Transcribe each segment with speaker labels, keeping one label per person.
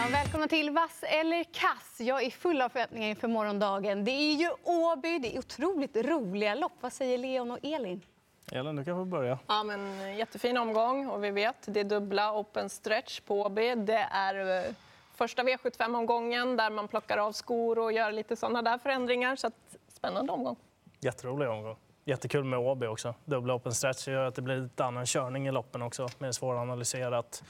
Speaker 1: Ja, välkomna till Vass eller kass. Jag är full av förväntningar inför morgondagen. Det är ju Åby, det är otroligt roliga lopp. Vad säger Leon och Elin?
Speaker 2: Elin, du kan få börja.
Speaker 3: Ja, men, jättefin omgång och vi vet det är dubbla open stretch på Åby. Det är eh, första V75-omgången där man plockar av skor och gör lite sådana där förändringar. Så att, spännande omgång.
Speaker 2: Jätterolig omgång. Jättekul med Åby också. Dubbla open stretch gör att det blir lite annan körning i loppen också. Mer svåranalyserat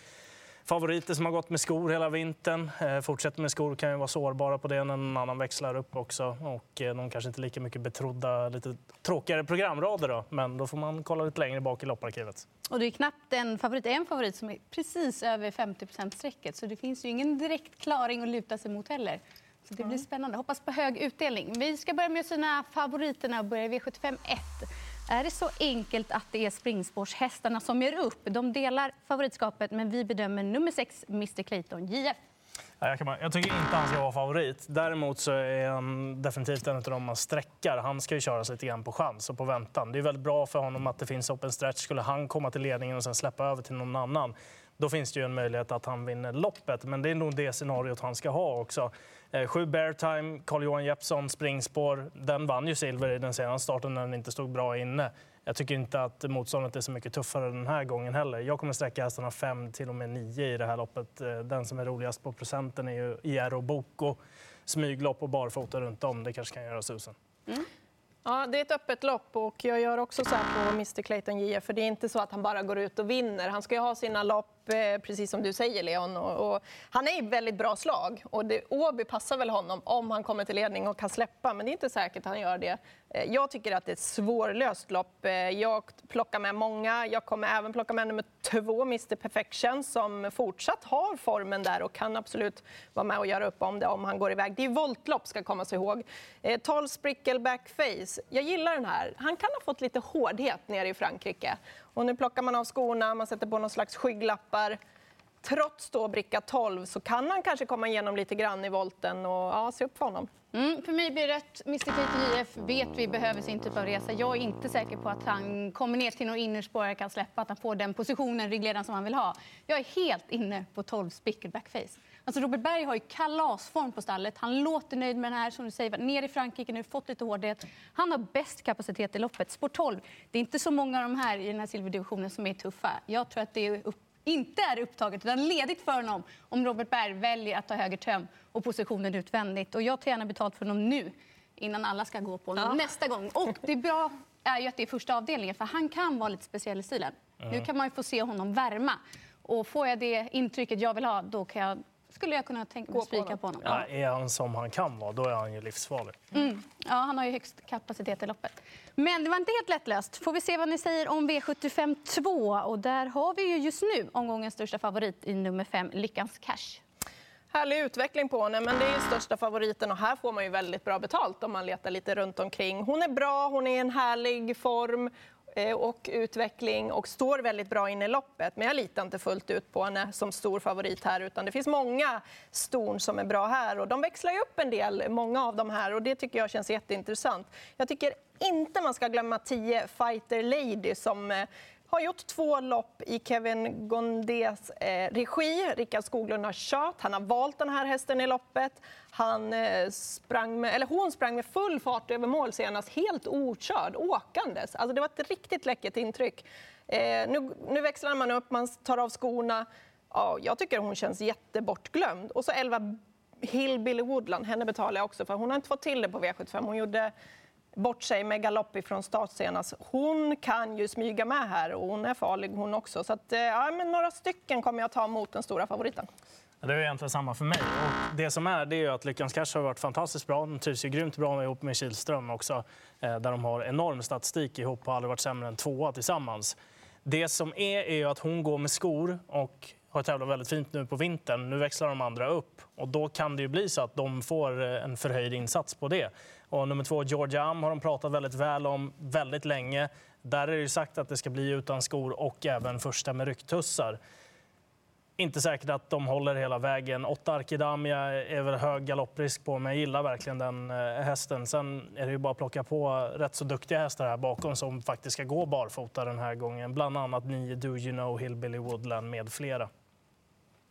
Speaker 2: favoriter som har gått med skor hela vintern. Eh, fortsätter med skor kan ju vara sårbara på det när någon annan växlar upp också. Och eh, de kanske inte lika mycket betrodda, lite tråkigare programrader då. Men då får man kolla lite längre bak i lopparkivet.
Speaker 1: Och det är knappt en favorit, en favorit som är precis över 50 strecket så det finns ju ingen direkt klaring att luta sig mot heller. Så det blir spännande. Hoppas på hög utdelning. Vi ska börja med sina favoriterna och börja i V75 1. Är det så enkelt att det är springspårshästarna som gör upp? De delar favoritskapet, men vi bedömer nummer 6, Mr Clayton, JF.
Speaker 2: jag, kan, jag tycker inte han ska vara favorit. Däremot så är han definitivt en av dem man sträckar. Han ska ju köras lite grann på chans och på väntan. Det är väldigt bra för honom att det finns open stretch. Skulle han komma till ledningen och sen släppa över till någon annan då finns det ju en möjlighet att han vinner loppet. Men det är nog det scenariot han ska ha också. Eh, sju Bear Time, Carl-Johan Jeppsson, springspår. Den vann ju silver i den senaste starten när den inte stod bra inne. Jag tycker inte att motståndet är så mycket tuffare den här gången heller. Jag kommer sträcka hästarna 5 till och med 9 i det här loppet. Eh, den som är roligast på procenten är ju Iero Boko. Smyglopp och barfota runt om. Det kanske kan göra susen. Mm.
Speaker 3: Ja, det är ett öppet lopp och jag gör också så här på Mr Clayton JF för det är inte så att han bara går ut och vinner. Han ska ju ha sina lopp, upp, eh, precis som du säger Leon. Och, och han är i väldigt bra slag och det, Åby passar väl honom om han kommer till ledning och kan släppa, men det är inte säkert att han gör det. Eh, jag tycker att det är ett svårlöst lopp. Eh, jag plockar med många. Jag kommer även plocka med nummer två, Mr Perfection, som fortsatt har formen där och kan absolut vara med och göra upp om det om han går iväg. Det är voltlopp, ska komma sig ihåg. 12 Sprickleback Face. Jag gillar den här. Han kan ha fått lite hårdhet nere i Frankrike. Och nu plockar man av skorna, man sätter på någon slags skygglappar trots då bricka 12 så kan han kanske komma igenom lite grann i volten och ja, se upp för honom.
Speaker 1: Mm, för mig blir det rätt. Mr Clayton JF vet vi behöver sin typ av resa. Jag är inte säker på att han kommer ner till någon innerspårare kan släppa, att han får den positionen, ryggledaren som han vill ha. Jag är helt inne på 12 Spickleback backface. Alltså Robert Berg har ju kalasform på stallet. Han låter nöjd med den här, som du säger, ner i Frankrike nu, fått lite hårdhet. Han har bäst kapacitet i loppet. Spår 12. Det är inte så många av de här i den här silverdivisionen som är tuffa. Jag tror att det är upp inte är upptaget utan ledigt för honom om Robert Berg väljer att ta höger töm och positionen utvändigt. Och jag tar gärna betalt för honom nu innan alla ska gå på honom ja. nästa gång. Och det bra är ju att det är första avdelningen för han kan vara lite speciell i stilen. Mm. Nu kan man få se honom värma. Och får jag det intrycket jag vill ha, då kan jag skulle jag kunna tänka mig spika på honom.
Speaker 2: Ja, är han som han kan vara, då är han ju livsfarlig.
Speaker 1: Mm. Ja, han har ju högst kapacitet i loppet. Men det var inte helt lättlöst. Får vi se vad ni säger om V75 2. Och där har vi ju just nu omgångens största favorit i nummer 5, Lyckans Cash.
Speaker 3: Härlig utveckling på henne, men det är ju största favoriten och här får man ju väldigt bra betalt om man letar lite runt omkring. Hon är bra, hon är i en härlig form Eh, och utveckling och står väldigt bra in i loppet. Men jag litar inte fullt ut på henne som stor favorit här utan det finns många ston som är bra här och de växlar ju upp en del, många av de här och det tycker jag känns jätteintressant. Jag tycker inte man ska glömma 10 Fighter Lady som eh, har gjort två lopp i Kevin Gondés eh, regi. Rickard Skoglund har kört. Han har valt den här hästen i loppet. Han, eh, sprang med, eller hon sprang med full fart över mål senast, helt okörd, åkandes. Alltså det var ett riktigt läckert intryck. Eh, nu, nu växlar man upp, man tar av skorna. Ja, jag tycker hon känns jättebortglömd. Och så 11 Hillbilly Woodland, henne betalar jag också för. Hon har inte fått till det på V75. Hon gjorde bort sig med galopp från start senast. Hon kan ju smyga med här och hon är farlig hon också. Så att, eh, ja, men några stycken kommer jag ta mot den stora favoriten.
Speaker 2: Det är egentligen samma för mig. Och det som är, det är att Lyckans Cash har varit fantastiskt bra. De trivs ju grymt bra ihop med Kihlström också, eh, där de har enorm statistik ihop och aldrig varit sämre än tvåa tillsammans. Det som är, är att hon går med skor och har tävlat väldigt fint nu på vintern. Nu växlar de andra upp och då kan det ju bli så att de får eh, en förhöjd insats på det. Och nummer två, Georgia Am, har de pratat väldigt väl om väldigt länge. Där är det sagt att det ska bli utan skor och även första med rycktussar. Inte säkert att de håller hela vägen. Åtta Arkidamia är väl hög galopprisk på, men jag gillar verkligen den eh, hästen. Sen är det ju bara att plocka på rätt så duktiga hästar här bakom som faktiskt ska gå barfota den här gången. Bland annat nio Do You Know, Hillbilly Woodland med flera.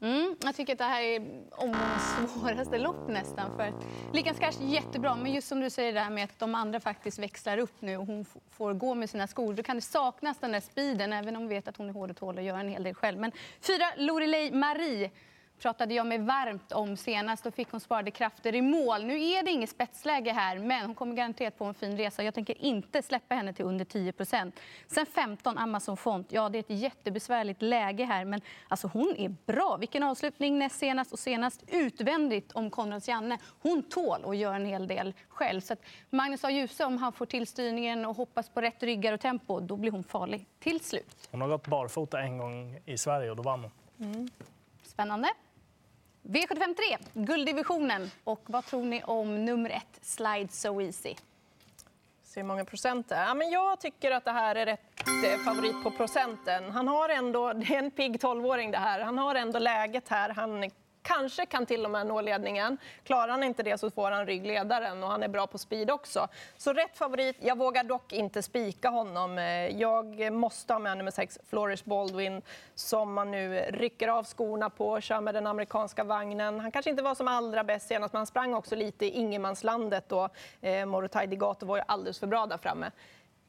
Speaker 1: Mm, jag tycker att det här är omgångens svåraste lopp nästan. För Lyckans Cash jättebra, men just som du säger det här med att de andra faktiskt växlar upp nu och hon får gå med sina skor. Då kan det saknas den där speeden, även om vi vet att hon är hård och tål och gör en hel del själv. Men fyra, Lorelei Marie pratade jag med varmt om senast. Då fick hon sparade krafter i mål. Nu är det inget spetsläge här, men hon kommer garanterat på en fin resa. Jag tänker inte släppa henne till under 10% Sen 15, Amazon Font. Ja, det är ett jättebesvärligt läge här, men alltså hon är bra. Vilken avslutning näst senast och senast utvändigt om Konrads Janne. Hon tål och gör en hel del själv. Så Magnus A. Djuse, om han får tillstyrningen och hoppas på rätt ryggar och tempo, då blir hon farlig till slut.
Speaker 2: Hon har gått barfota en gång i Sverige och då vann hon.
Speaker 1: Mm. Spännande. V753, gulddivisionen. Och vad tror ni om nummer ett, Slide So Easy?
Speaker 3: Se hur många procent det är. Ja, men jag tycker att det här är rätt eh, favorit på procenten. Han har ändå, det är en pigg tolvåring, det här. Han har ändå läget här. Han kanske kan till och med nå ledningen. Klarar han inte det så får han ryggledaren och han är bra på speed också. Så rätt favorit. Jag vågar dock inte spika honom. Eh, jag måste ha med nummer 6, Flourish Baldwin, som man nu rycker av skorna på, kör med den amerikanska vagnen. Han kanske inte var som allra bäst senast, men han sprang också lite i ingenmanslandet och eh, Morotai var ju alldeles för bra där framme.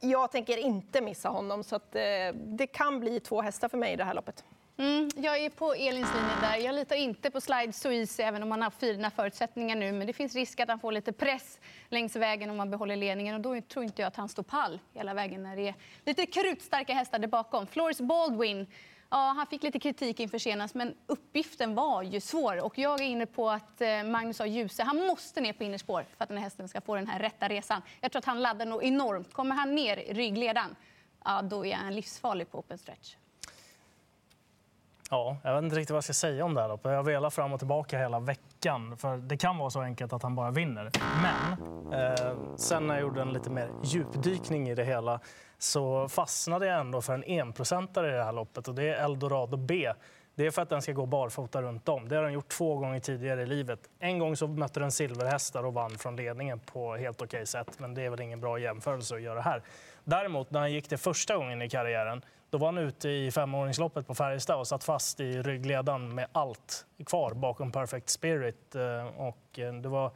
Speaker 3: Jag tänker inte missa honom, så att, eh, det kan bli två hästar för mig i det här loppet.
Speaker 1: Mm, jag är på Elins linje där. Jag litar inte på Slide Suisse även om han har fina förutsättningar nu. Men det finns risk att han får lite press längs vägen om man behåller ledningen. Och då tror inte jag att han står pall hela vägen när det är lite krutstarka hästar där bakom. Floris Baldwin, ja, han fick lite kritik inför senast, men uppgiften var ju svår. Och jag är inne på att eh, Magnus A. Djuse, han måste ner på innerspår för att den här hästen ska få den här rätta resan. Jag tror att han laddar nog enormt. Kommer han ner i ryggledan, ja, då är han livsfarlig på open stretch.
Speaker 2: Ja, jag vet inte riktigt vad jag ska säga om det här loppet. Jag har velat fram och tillbaka hela veckan. För Det kan vara så enkelt att han bara vinner. Men eh, sen när jag gjorde en lite mer djupdykning i det hela så fastnade jag ändå för en enprocentare i det här loppet och det är Eldorado B. Det är för att den ska gå barfota runt om. Det har den gjort två gånger tidigare i livet. En gång så mötte den silverhästar och vann från ledningen på helt okej sätt. Men det är väl ingen bra jämförelse att göra här. Däremot när han gick det första gången i karriären då var han ute i femåringsloppet på Färjestad och satt fast i ryggledan med allt kvar bakom Perfect Spirit. Eh, och eh, det var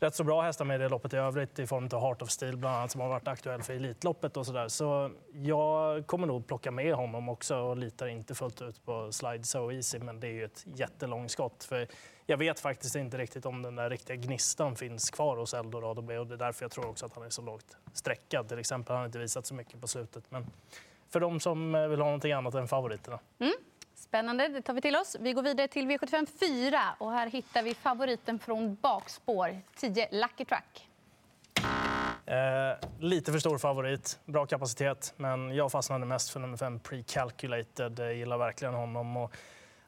Speaker 2: rätt så bra hästar med i det loppet i övrigt i form av Heart of Steel bland annat som har varit aktuell för Elitloppet och sådär. Så jag kommer nog plocka med honom också och litar inte fullt ut på Slide So Easy men det är ju ett jättelångskott. För jag vet faktiskt inte riktigt om den där riktiga gnistan finns kvar hos Eldorado B och det är därför jag tror också att han är så lågt streckad. Till exempel har han inte visat så mycket på slutet. Men för de som vill ha någonting annat än favoriterna.
Speaker 1: Mm. Spännande, det tar vi till oss. Vi går vidare till V75 4 och här hittar vi favoriten från bakspår, 10 Lucky Truck.
Speaker 2: Eh, lite för stor favorit, bra kapacitet, men jag fastnade mest för nummer 5 Precalculated. Jag gillar verkligen honom. Och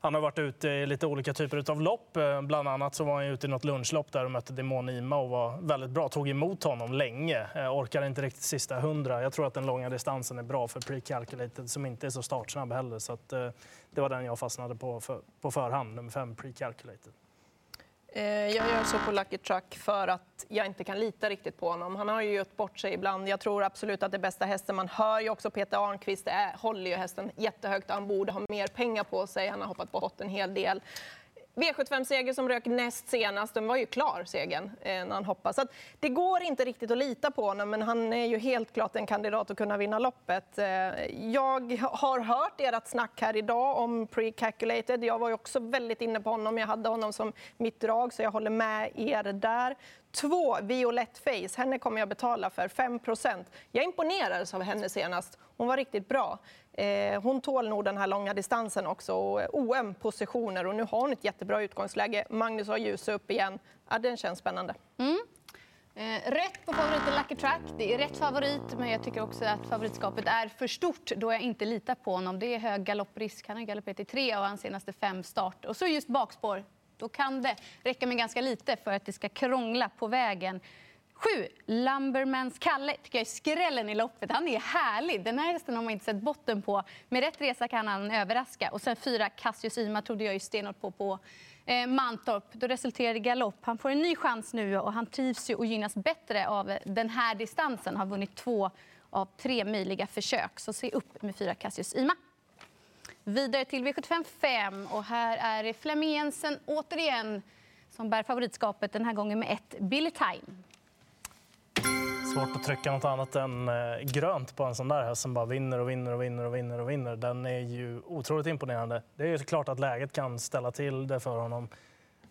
Speaker 2: han har varit ute i lite olika typer av lopp. Eh, bland annat så var han ute i något lunchlopp där och mötte Demon Ima och var väldigt bra. Tog emot honom länge. orkade orkar inte riktigt sista hundra. Jag tror att den långa distansen är bra för Precalculated som inte är så startsnabb heller. Så att, eh, det var den jag fastnade på för, på förhand, nummer fem Precalculated.
Speaker 3: Eh, jag gör så på Lucky Truck för att jag inte kan lita riktigt på honom. Han har ju gjort bort sig ibland. Jag tror absolut att det är bästa hästen. Man hör ju också Peter Arnqvist är, håller ju hästen jättehögt. Han borde ha mer pengar på sig. Han har hoppat bort en hel del. V75-seger som rök näst senast, den var ju klar, segern, eh, när han hoppade. Så det går inte riktigt att lita på honom, men han är ju helt klart en kandidat att kunna vinna loppet. Eh, jag har hört ert snack här idag om pre-calculated. Jag var ju också väldigt inne på honom. Jag hade honom som mitt drag, så jag håller med er där. Två, Violett Face. Henne kommer jag betala för 5% Jag imponerades av henne senast. Hon var riktigt bra. Eh, hon tål nog den här långa distansen också och OM-positioner och nu har hon ett jättebra utgångsläge. Magnus har ljus upp igen. Ja, den känns spännande.
Speaker 1: Mm. Eh, rätt på favoriten Lucky Track. Det är rätt favorit, men jag tycker också att favoritskapet är för stort då jag inte litar på honom. Det är hög galopprisk. Han har galopperat i tre av hans senaste fem start. Och så just bakspår. Då kan det räcka med ganska lite för att det ska krångla på vägen. Sju, Lumbermans Kalle tycker jag är skrällen i loppet. Han är härlig. Den här hästen har man inte sett botten på. Med rätt resa kan han överraska. Och sen fyra, Cassius Yma trodde jag ju stenhårt på på eh, Mantorp. Då resulterade i galopp. Han får en ny chans nu och han trivs ju och gynnas bättre av den här distansen. Har vunnit två av tre möjliga försök. Så se upp med fyra Cassius Yma. Vidare till V75 5. Och här är det Flemming Jensen återigen som bär favoritskapet den här gången med ett Billy Time.
Speaker 2: Svårt att trycka något annat än eh, grönt på en sån där häst som bara vinner och vinner och vinner och vinner och vinner. Den är ju otroligt imponerande. Det är ju klart att läget kan ställa till det för honom.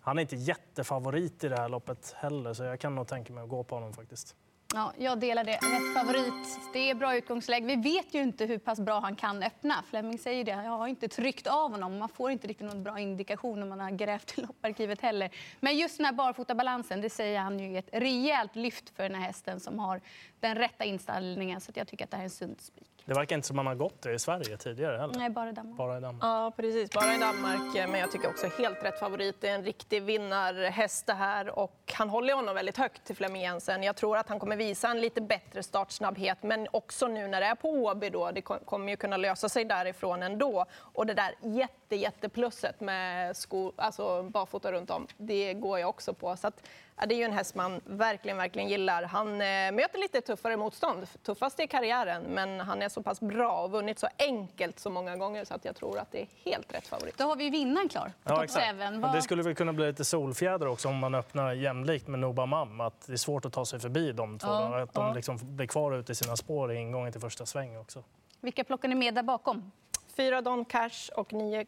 Speaker 2: Han är inte jättefavorit i det här loppet heller så jag kan nog tänka mig att gå på honom faktiskt.
Speaker 1: Ja, jag delar det. Rätt favorit. Det är bra utgångsläge. Vi vet ju inte hur pass bra han kan öppna. Fleming säger det. Jag har inte tryckt av honom. Man får inte riktigt någon bra indikation om man har grävt i lopparkivet heller. Men just den här barfotabalansen, det säger han ju är ett rejält lyft för den här hästen som har den rätta inställningen. Så jag tycker att det här är en sund spik.
Speaker 2: Det verkar inte som man har gått det i Sverige tidigare heller.
Speaker 1: Nej, bara Danmark.
Speaker 2: Bara i Danmark.
Speaker 3: Ja, precis. Bara i Danmark. Men jag tycker också helt rätt favorit. Det är en riktig vinnarhäst det här. Och han håller honom väldigt högt till Flemming Jensen. Jag tror att han kommer visa en lite bättre startsnabbhet. Men också nu när det är på Åby då. Det kommer ju kunna lösa sig därifrån ändå. Och det där jätte, jätteplusset med sko, alltså barfota runt om. Det går jag också på. Så att, Ja, det är ju en häst man verkligen, verkligen gillar. Han eh, möter lite tuffare motstånd, tuffast i karriären, men han är så pass bra och vunnit så enkelt så många gånger så att jag tror att det är helt rätt favorit.
Speaker 1: Då har vi vinnaren klar
Speaker 2: Ja, exakt. Det skulle väl kunna bli lite solfjäder också om man öppnar jämlikt med Nobamam. Att det är svårt att ta sig förbi de två.
Speaker 1: Ja,
Speaker 2: att de
Speaker 1: ja.
Speaker 2: liksom blir kvar ute i sina spår i ingången till första sväng också.
Speaker 1: Vilka plockar ni med där bakom?
Speaker 3: Fyra Don Cash och nio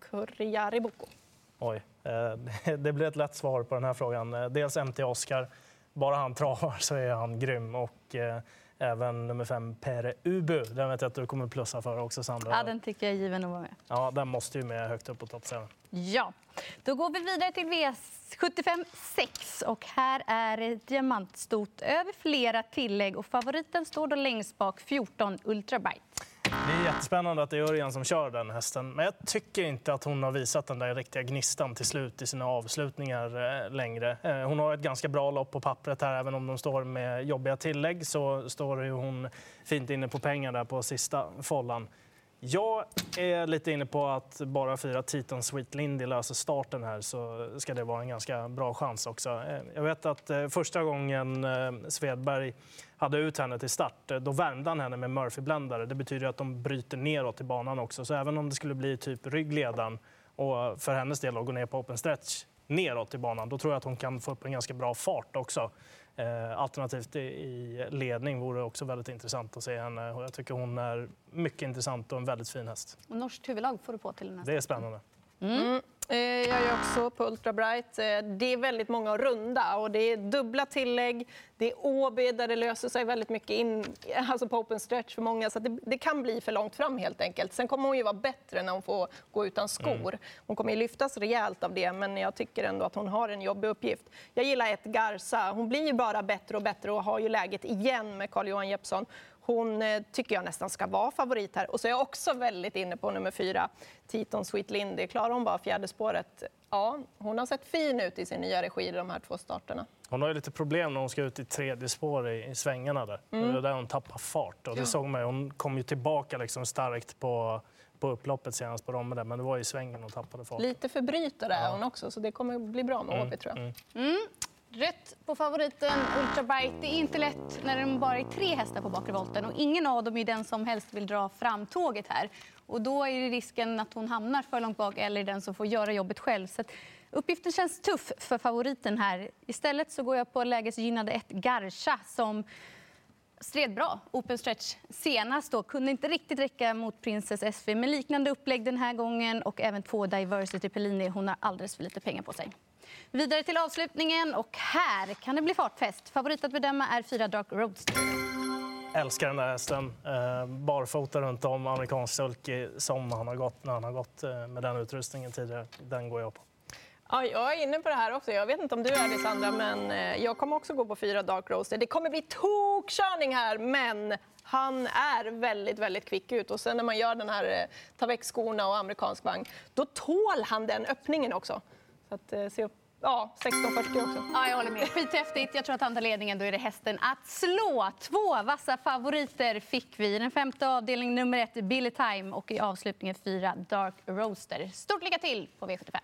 Speaker 3: Kurjari Boko.
Speaker 2: Oj, eh, det blir ett lätt svar på den här frågan. Eh, Dels MT Oscar. Bara han travar så är han grym. Och eh, även nummer fem, Pere Ubu. Den vet jag att du kommer plussa för också, Sandra.
Speaker 1: Ja, den tycker jag är given att vara med.
Speaker 2: Ja, den måste ju med högt upp på topp 7.
Speaker 1: Ja, då går vi vidare till V75 6 och här är det diamantstot över flera tillägg och favoriten står då längst bak 14 Ultrabyte.
Speaker 2: Det är jättespännande att det är Örjan som kör den hästen. Men jag tycker inte att hon har visat den där riktiga gnistan till slut i sina avslutningar eh, längre. Eh, hon har ett ganska bra lopp på pappret här. Även om de står med jobbiga tillägg så står ju hon fint inne på pengar där på sista follan. Jag är lite inne på att bara fyra Titan Sweet Lindy löser starten här så ska det vara en ganska bra chans också. Eh, jag vet att eh, första gången eh, Svedberg hade ut henne till start, då värmde han henne med Murphy-bländare. Det betyder att de bryter neråt i banan också. Så även om det skulle bli typ ryggledan och för hennes del att gå ner på open stretch neråt i banan, då tror jag att hon kan få upp en ganska bra fart också. Eh, alternativt i- ledning vore också väldigt intressant att se henne. Jag tycker hon är mycket intressant och en väldigt fin häst.
Speaker 1: Och norskt huvudlag får du på till här.
Speaker 2: Det är spännande.
Speaker 3: Eh, Jag är också på Ultra Bright. Eh, Det är väldigt många att runda och det är dubbla tillägg. Det är Åby där det löser sig väldigt mycket in, alltså på open stretch för många. Så det, det kan bli för långt fram helt enkelt. Sen kommer hon ju vara bättre när hon får gå utan skor. Hon kommer ju lyftas rejält av det, men jag tycker ändå att hon har en jobbig uppgift. Jag gillar ett Garza. Hon blir ju bara bättre och bättre och har ju läget igen med Carl-Johan Jeppsson. Hon eh, tycker jag nästan ska vara favorit här. Och så är jag också väldigt inne på nummer fyra, Titon Sweet Lindy. Klarar hon bara fjärde spåret? Ja, hon har sett fin ut i sin nya regi i de här två starterna.
Speaker 2: Hon har ju lite problem när hon ska ut i tredje spår i, i svängarna där. Det är där hon tappar fart. Och det såg man ju. Hon kom ju tillbaka liksom starkt på, på upploppet senast på Romme men det var i svängen hon tappade fart.
Speaker 3: Lite förbrytare är hon också, så det kommer bli bra med Åby tror jag.
Speaker 1: Rött på favoriten ultrabite. Det är inte lätt när det bara är tre hästar på bakre volten och ingen av dem är den som helst vill dra fram tåget här. Och då är det risken att hon hamnar för långt bak eller den som får göra jobbet själv. Så att uppgiften känns tuff för favoriten här. Istället så går jag på lägesgynnade ett Garcha som stred bra open stretch senast. Då. Kunde inte riktigt räcka mot Princess SV med liknande upplägg den här gången och även två Diversity Pellini. Hon har alldeles för lite pengar på sig. Vidare till avslutningen och här kan det bli fartfest. Favorit att bedöma är fyra Dark Roadster.
Speaker 2: Älskar den där hästen. Eh, barfota runt om, amerikansk sulky som han har gått när han har gått eh, med den utrustningen tidigare. Den går jag på.
Speaker 3: Ja, jag är inne på det här också. Jag vet inte om du är det Sandra, men eh, jag kommer också gå på fyra Dark Roaster. Det kommer bli tokkörning här, men han är väldigt, väldigt kvick ut. Och sen när man gör den här eh, ta väck skorna och amerikansk vagn, då tål han den öppningen också. Så att, eh, se upp. Ja, 1640 också.
Speaker 1: Ja, jag håller med. Skithäftigt. Jag tror att han tar ledningen. Då är det hästen att slå. Två vassa favoriter fick vi. I den femte avdelningen nummer ett Billy Time och i avslutningen fyra Dark Roaster. Stort lycka till på V75.